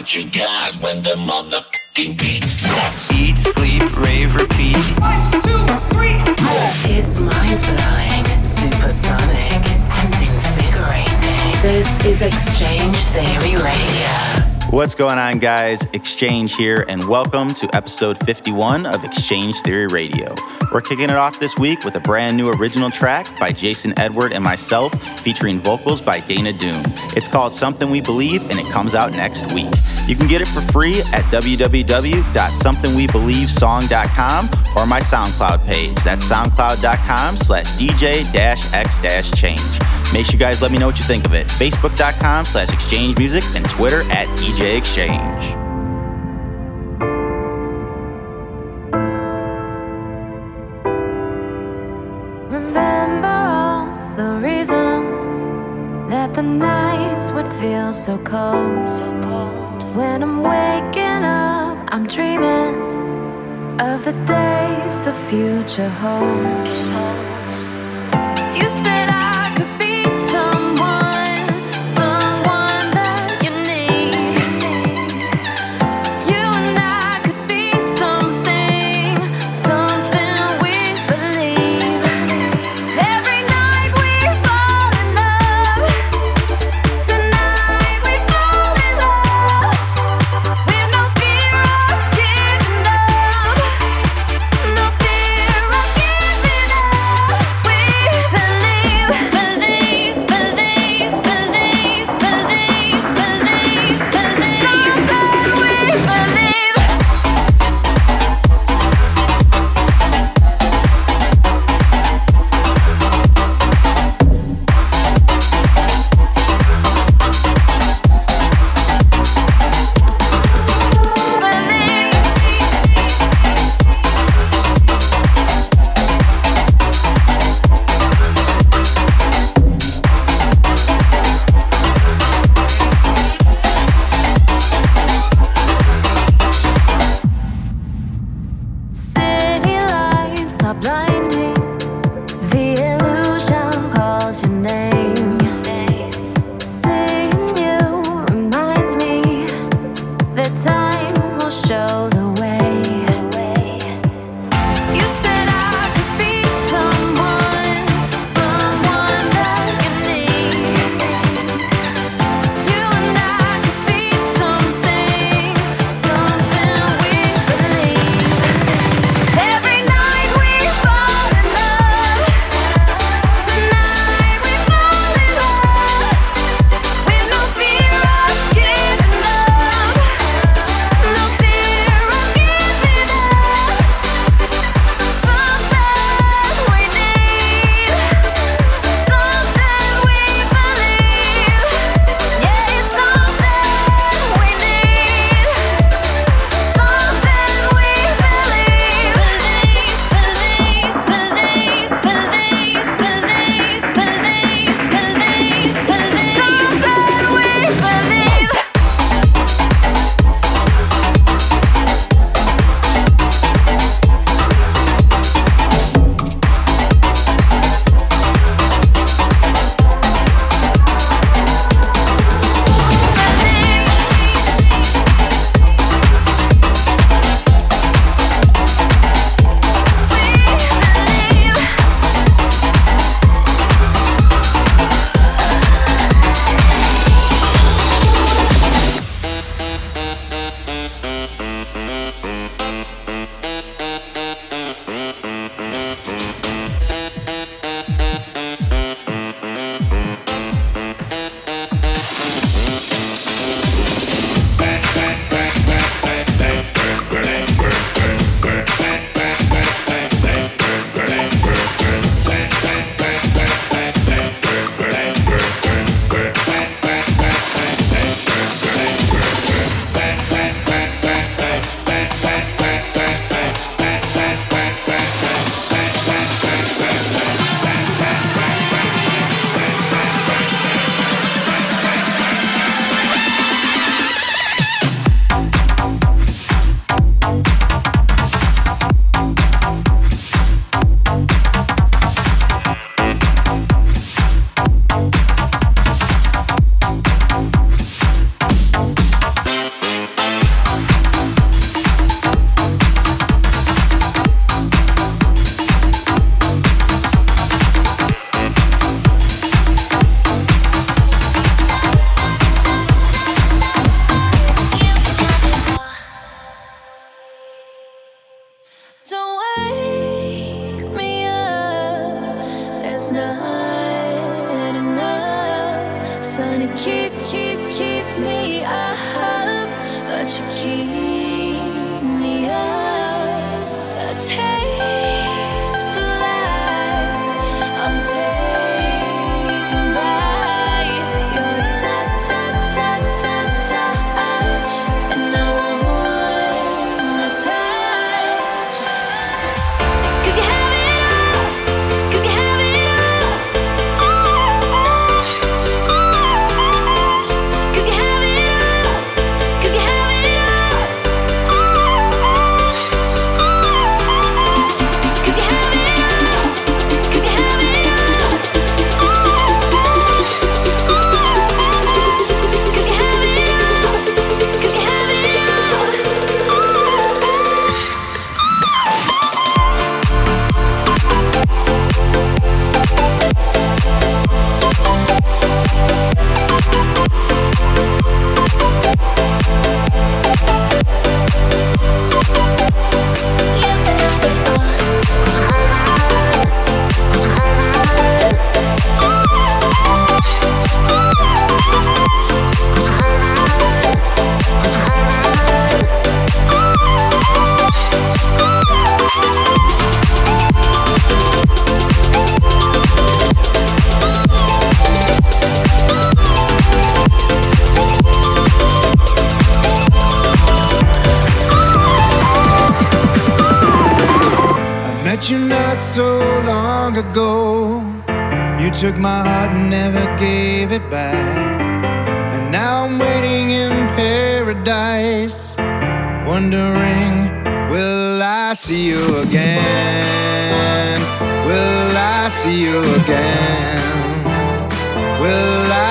what you got when the motherfucking beat drops. Eat, sleep, rave, repeat. One, two, three, four. It's mind blowing, supersonic, and invigorating. This is X-Change Theory Radio. What's going on, guys? X-Change here, and welcome to episode 51 of X-Change Theory Radio. We're kicking it off this week with a brand new original track by Jason Edward and myself, featuring vocals by Dana Doom. It's called Something We Believe, and it comes out next week. You can get it for free at www.somethingwebelievesong.com or my SoundCloud page. That's soundcloud.com slash DJ-X-Change. Make sure you guys let me know what you think of it. Facebook.com slash exchange music and Twitter at DJ X-Change. Remember all the reasons that the nights would feel so cold. When I'm waking up, I'm dreaming of the days the future holds. You said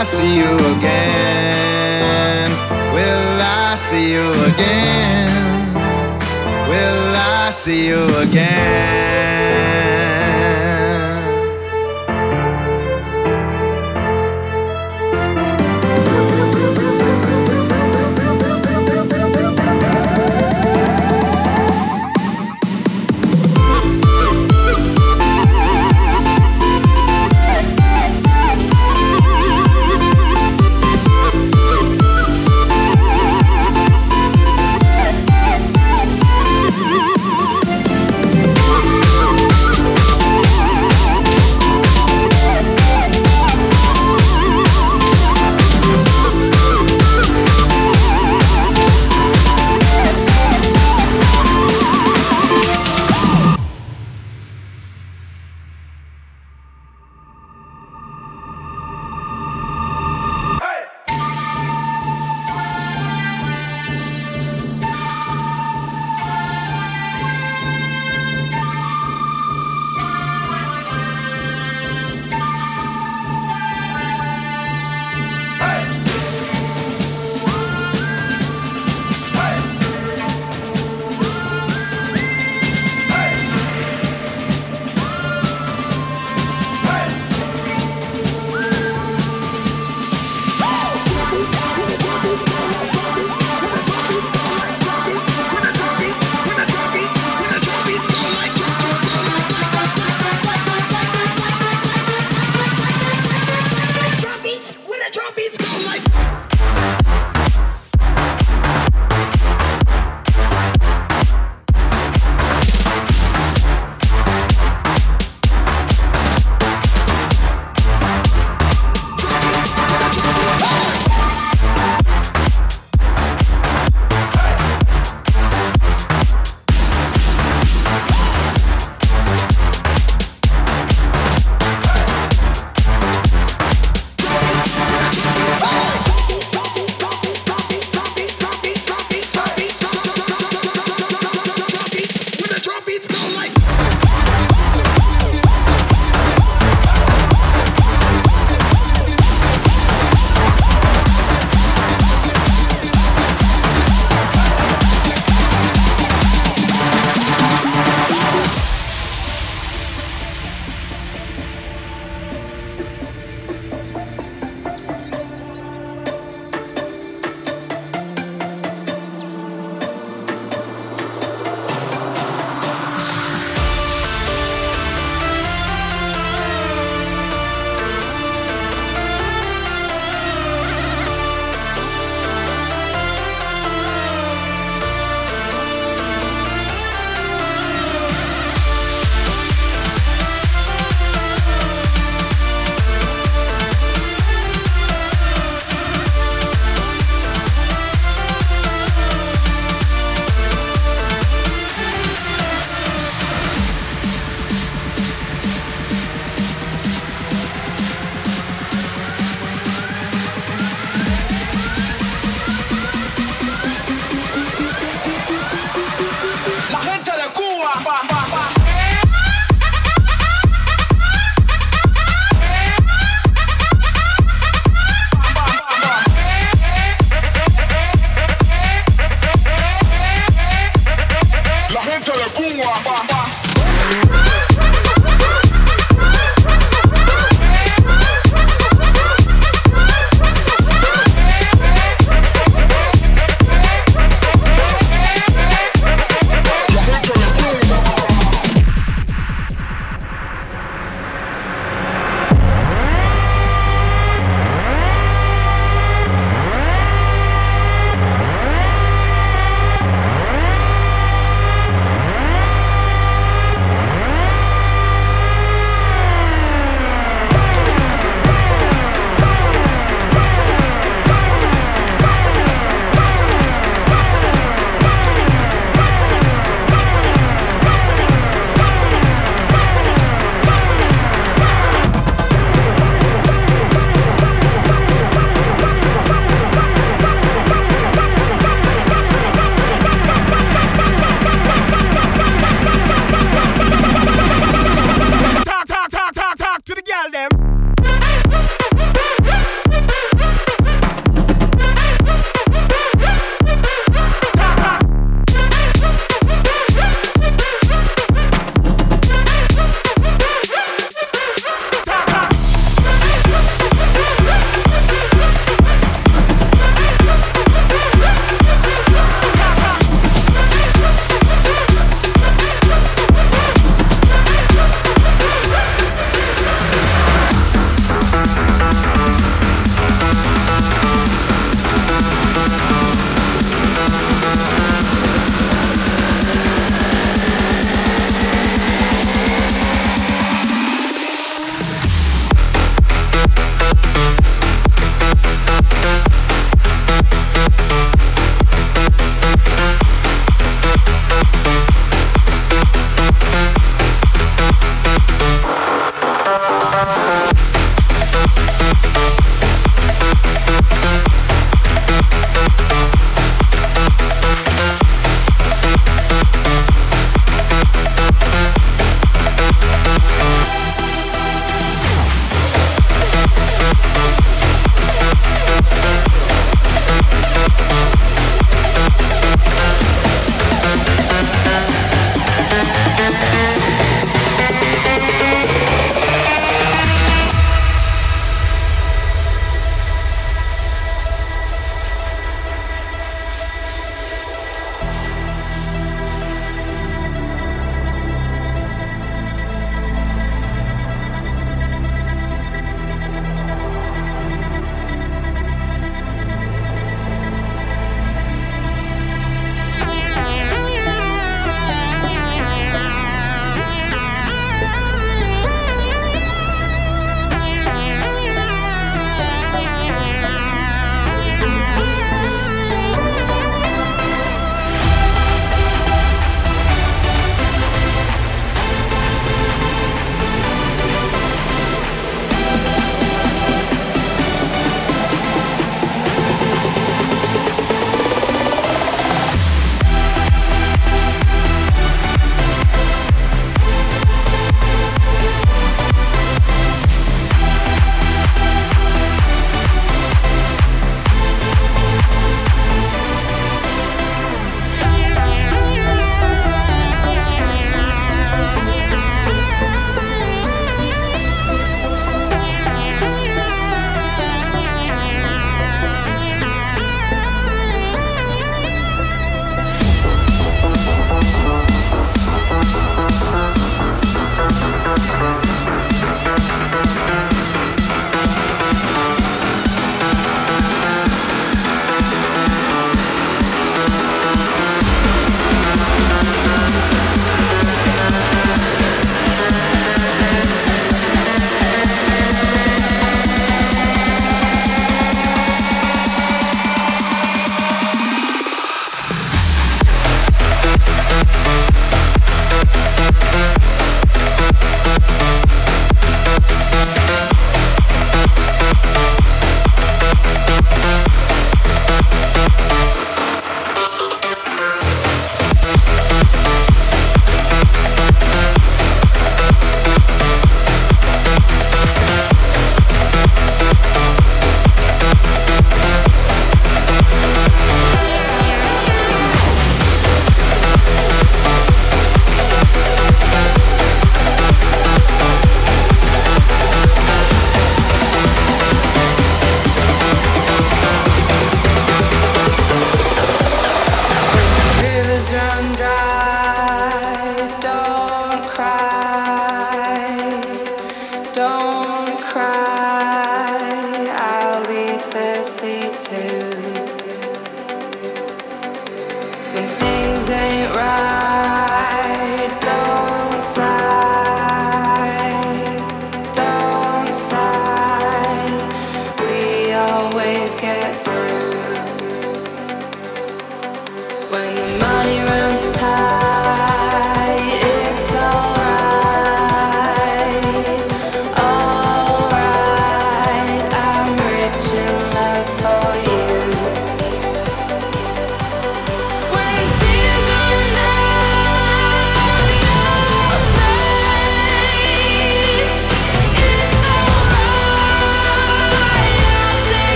I see you again? Will I see you again? Will I see you again?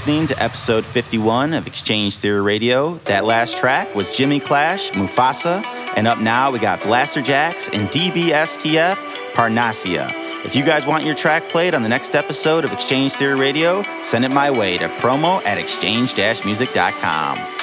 Listening to episode 51 of X-Change Theory Radio. That last track was Jimmy Clash, Mufasa, and up now we got Blasterjaxx and DBSTF, Parnassia. If you guys want your track played on the next episode of X-Change Theory Radio, send it my way to promo at xchange-music.com.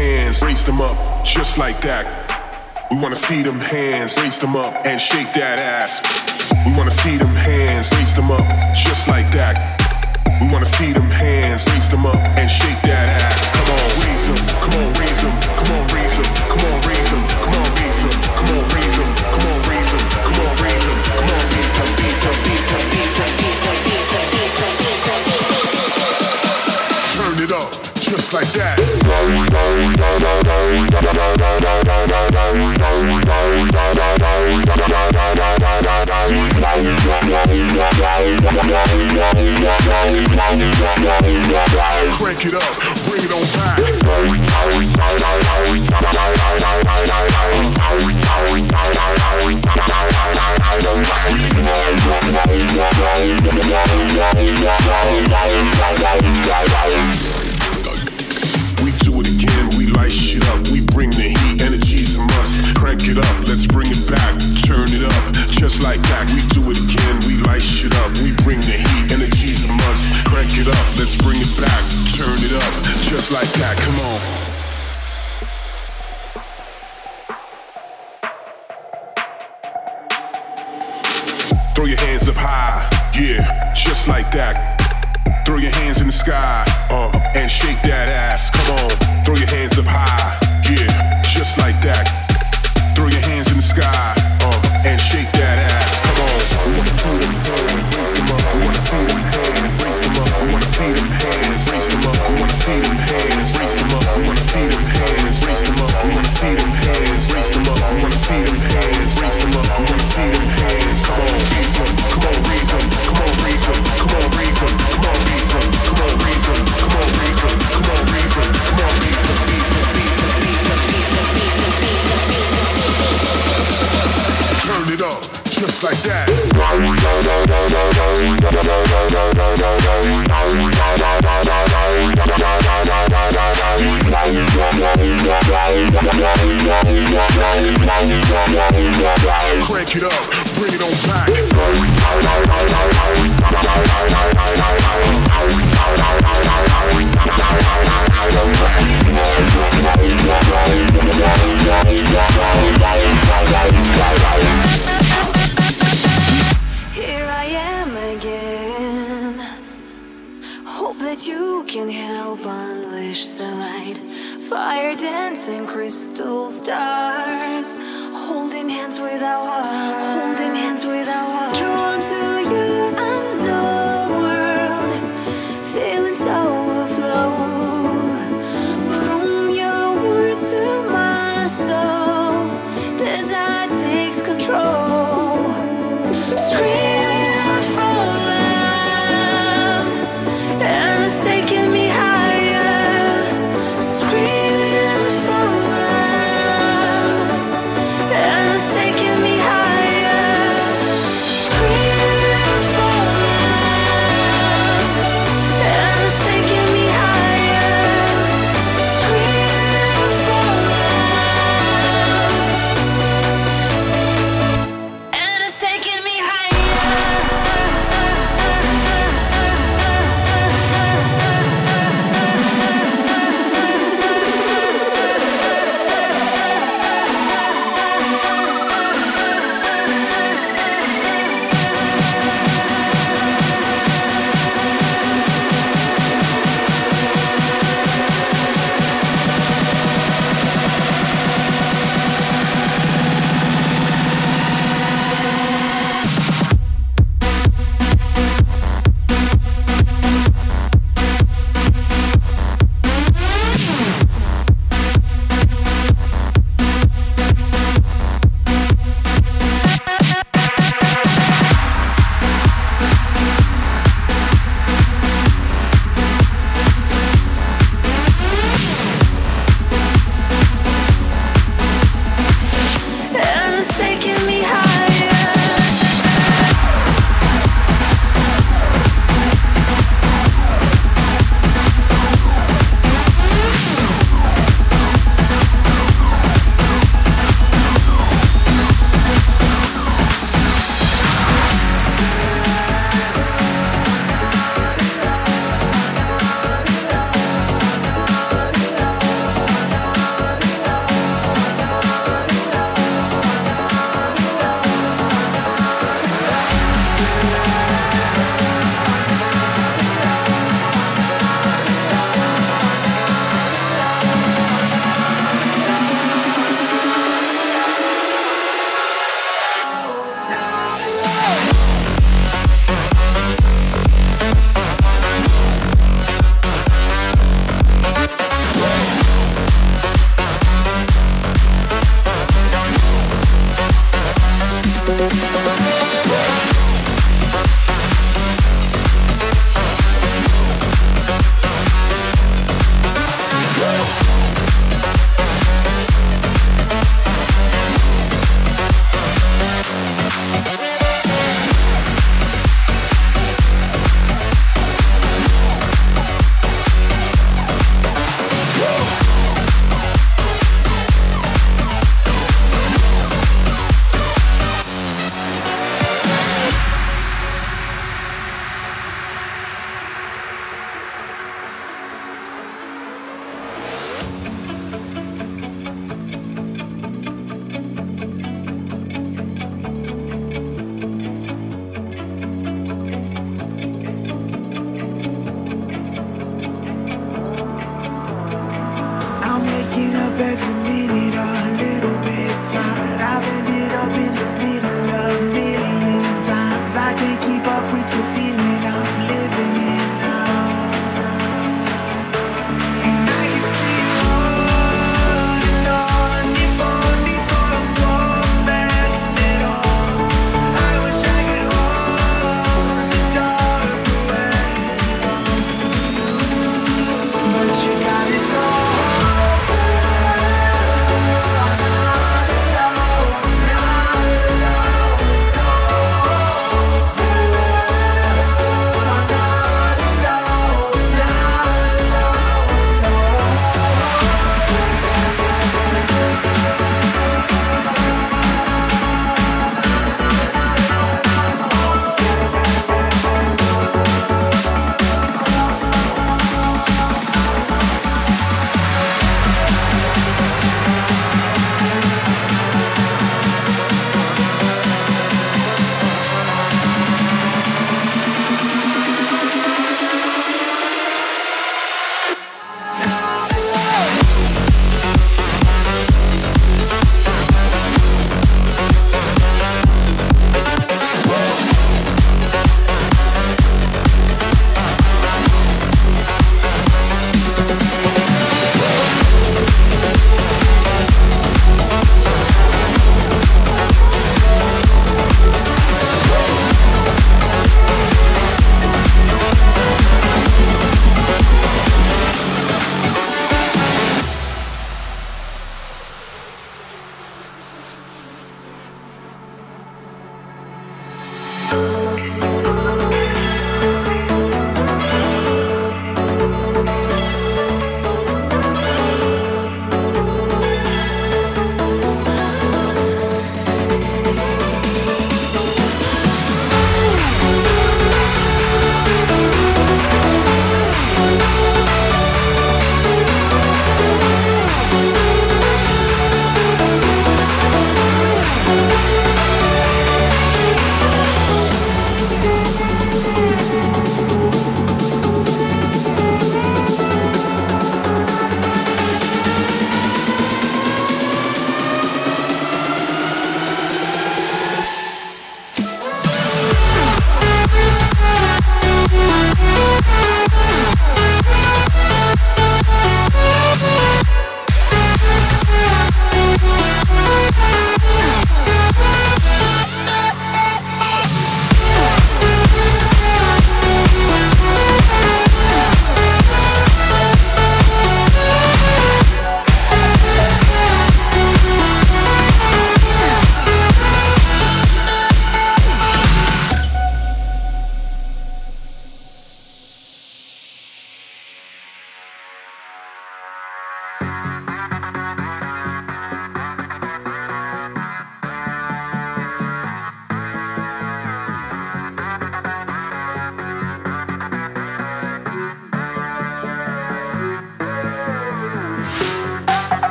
hands, raise them up, just like that. We wanna see them hands, raise them up, and shake that ass. We wanna see them hands, raise them up, just like that. We wanna see them hands, raise them up, and shake that ass. Come on, raise them, come on, raise them, come on, raise them, come on, raise them, come on, raise them, come on, raise them, come on, raise them, come on, raise them, come on, raise them, raise them, raise them, raise them, raise them, just like that. We it up, let's bring it back, turn it up, just like that. We do it again, we light shit up, we bring the heat, energy's must. Crank it up, let's bring it back, turn it up, just like that. Come on. Throw your hands up high, yeah, just like that. Throw your hands in the sky, uh, and shake that ass. Come on, throw your hands up high, yeah, just like that. Throw your hands in the sky, uh, and shake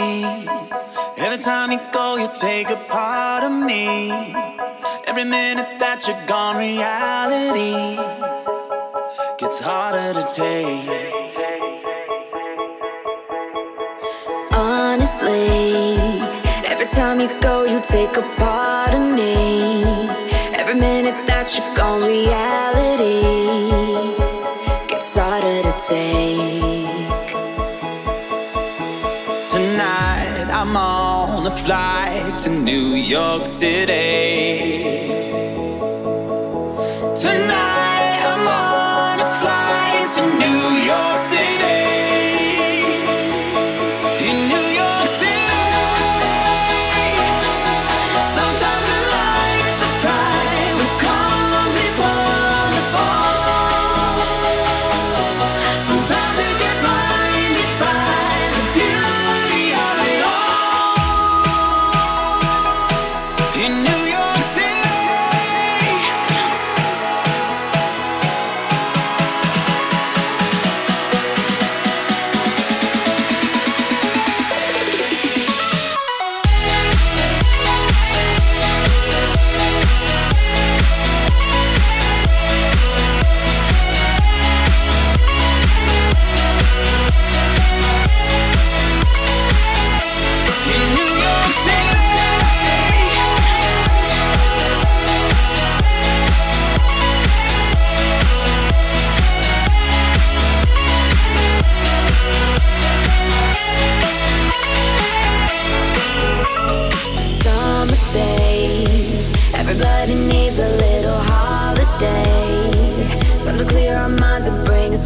Every time you go, you take a part of me. Every minute that you're gone, reality gets harder to take. Honestly, every time you go, you take a part of me. Every minute that you're gone, reality. to New York City. Tonight I'm on a flight to New York City.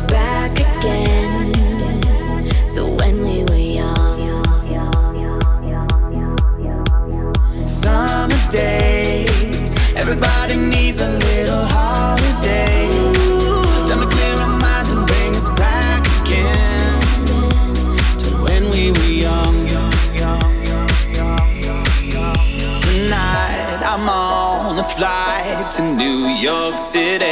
back again to when we were young. Summer days, everybody needs a little holiday. Time to clear our minds and bring us back again to when we were young. Tonight, I'm on a flight to New York City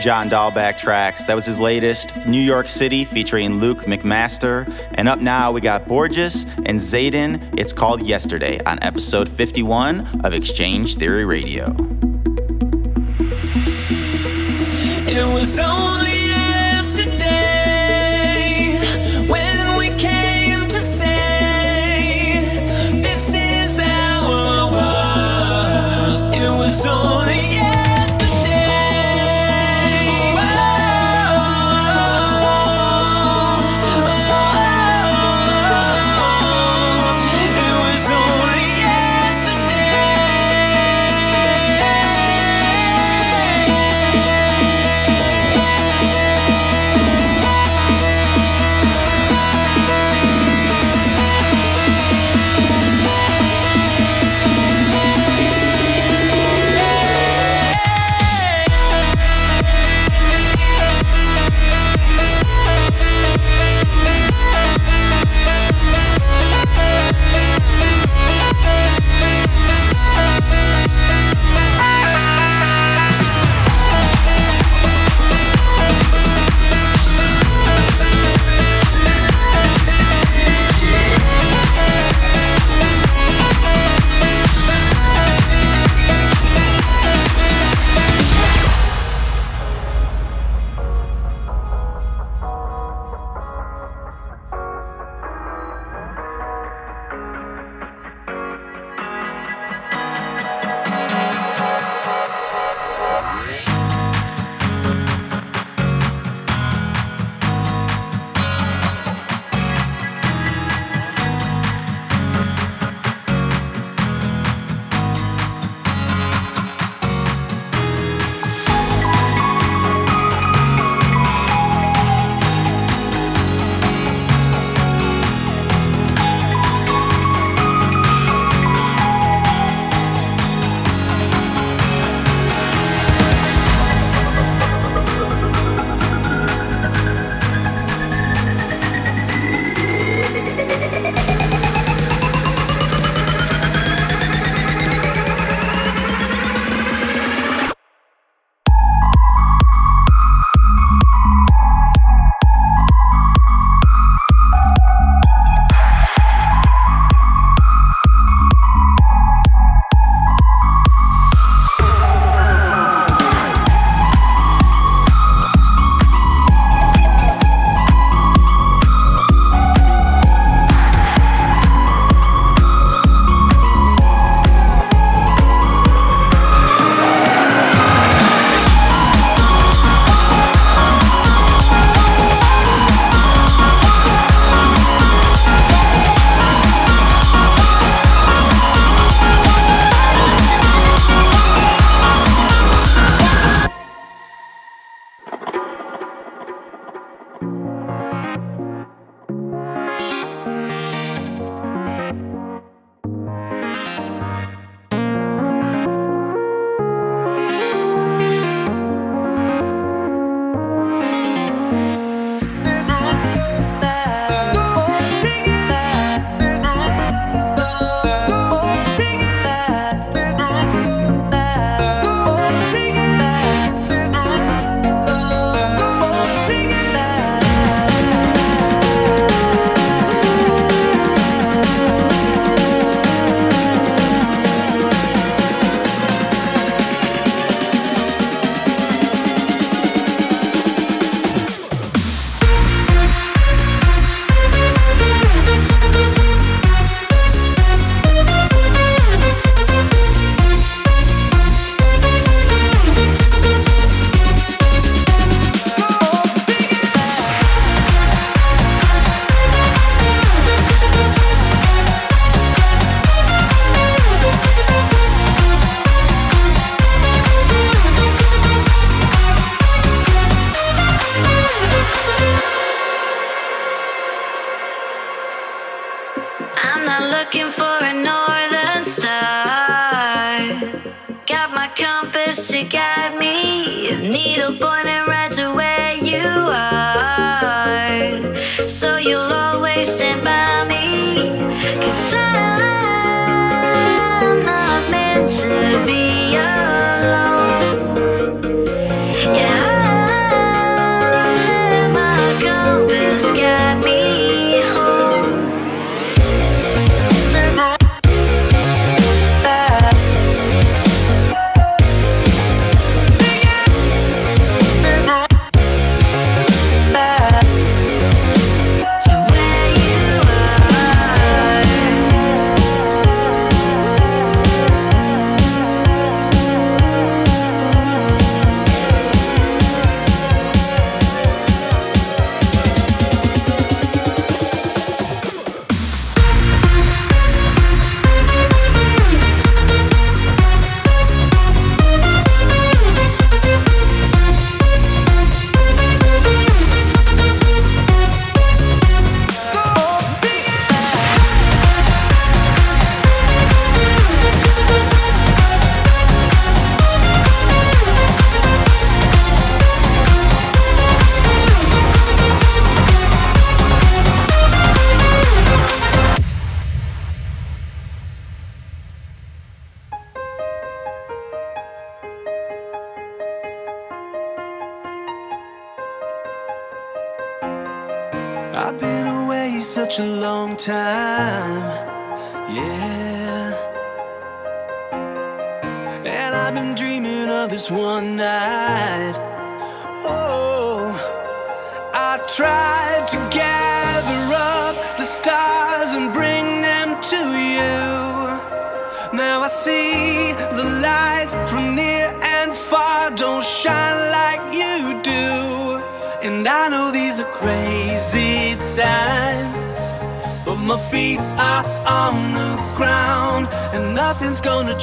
John Dahlback tracks. That was his latest, New York City, featuring Luke McMaster. And up now, we got Borgeous and Zaeden. It's called Yesterday on episode 51 of X-Change Theory Radio. It was only yesterday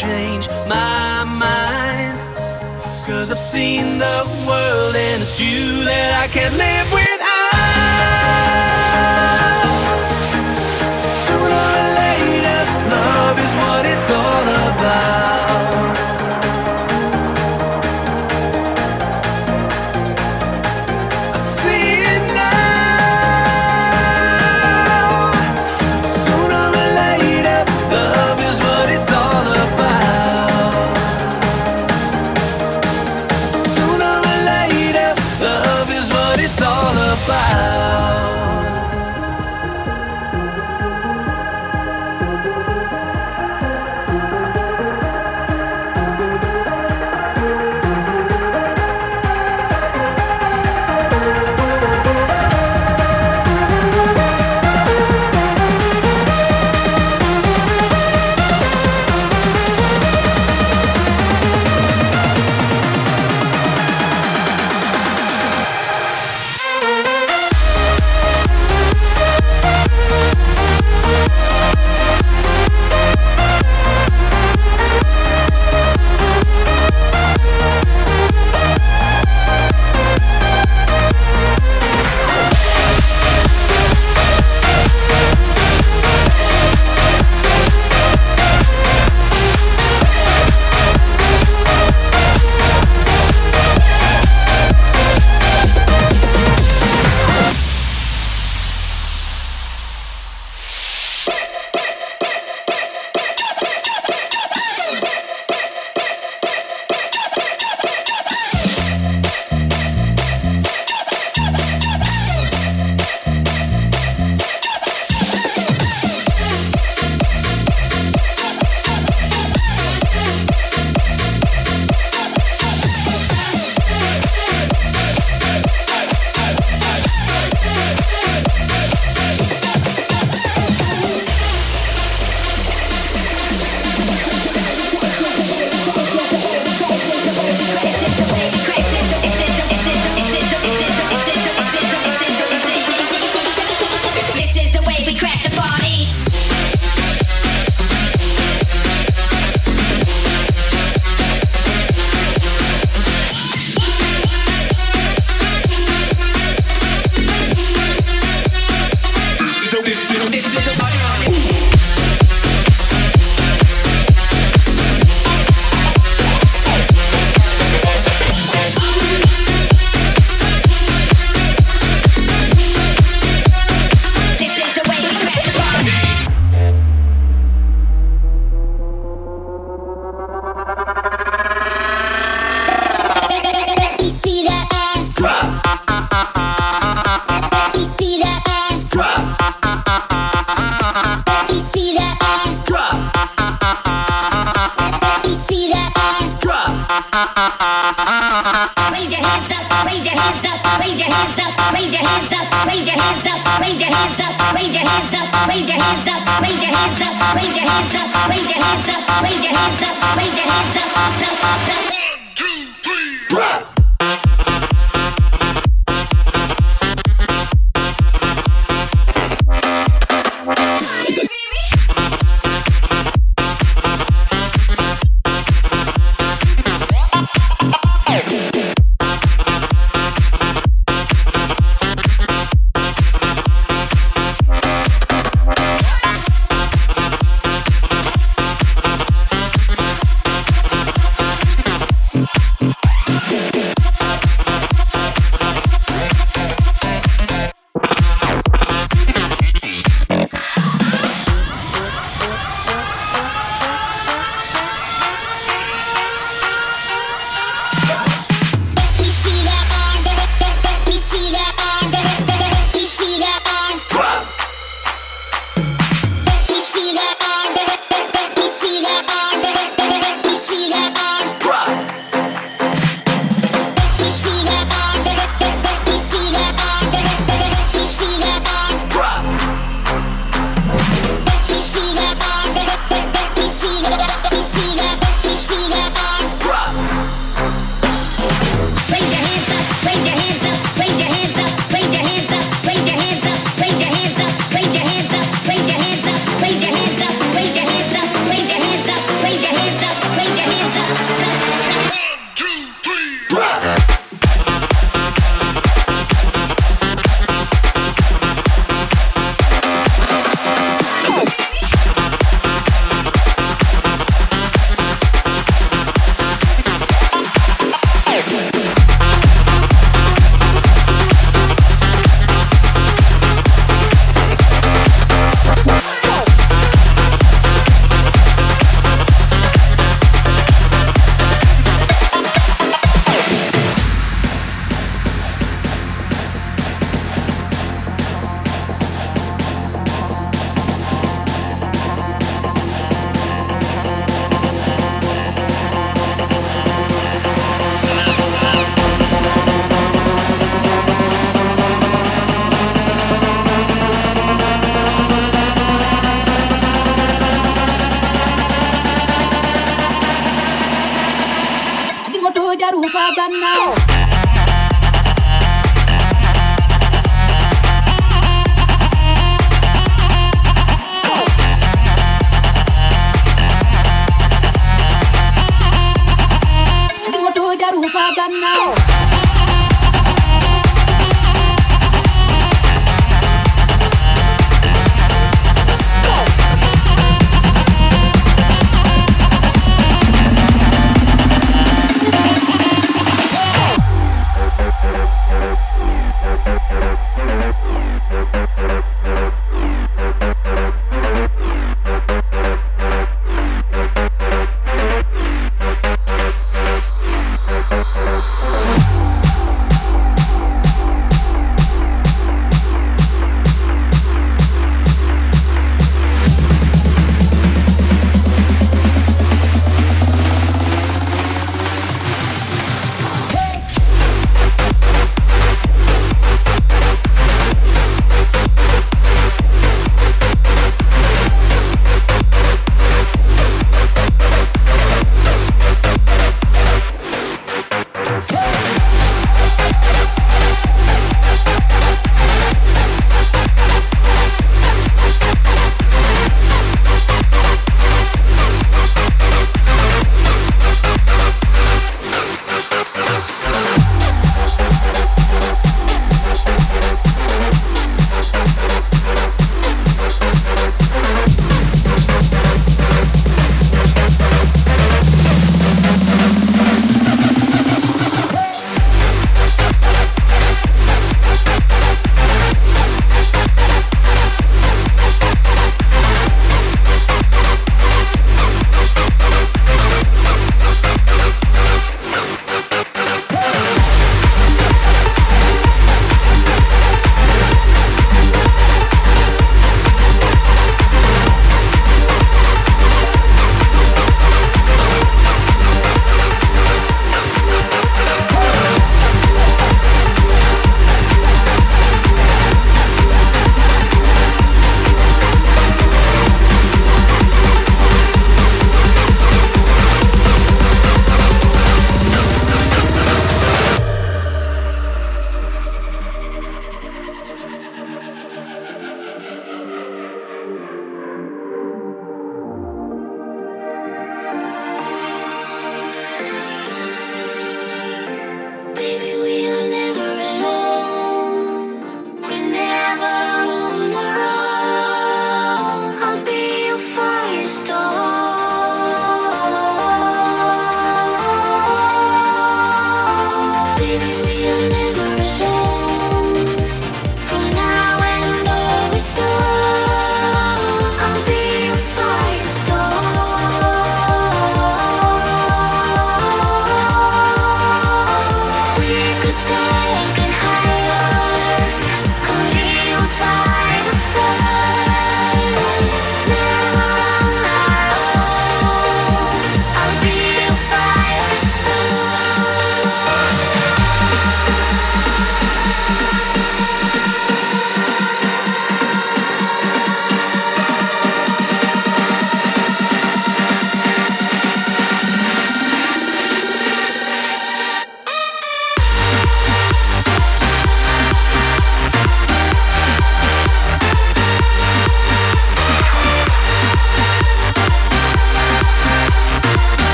change my mind. Cause I've seen the world and it's you that I can live.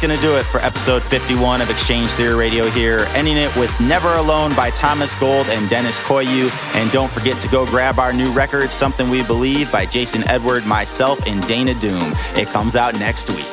Going to do it for episode 51 of X-Change Theory Radio here, ending it with Never Alone by Thomas Gold and Deniz Koyu. And don't forget to go grab our new record, Something We Believe by Jason Edward, myself, and Dana Doom. It comes out next week.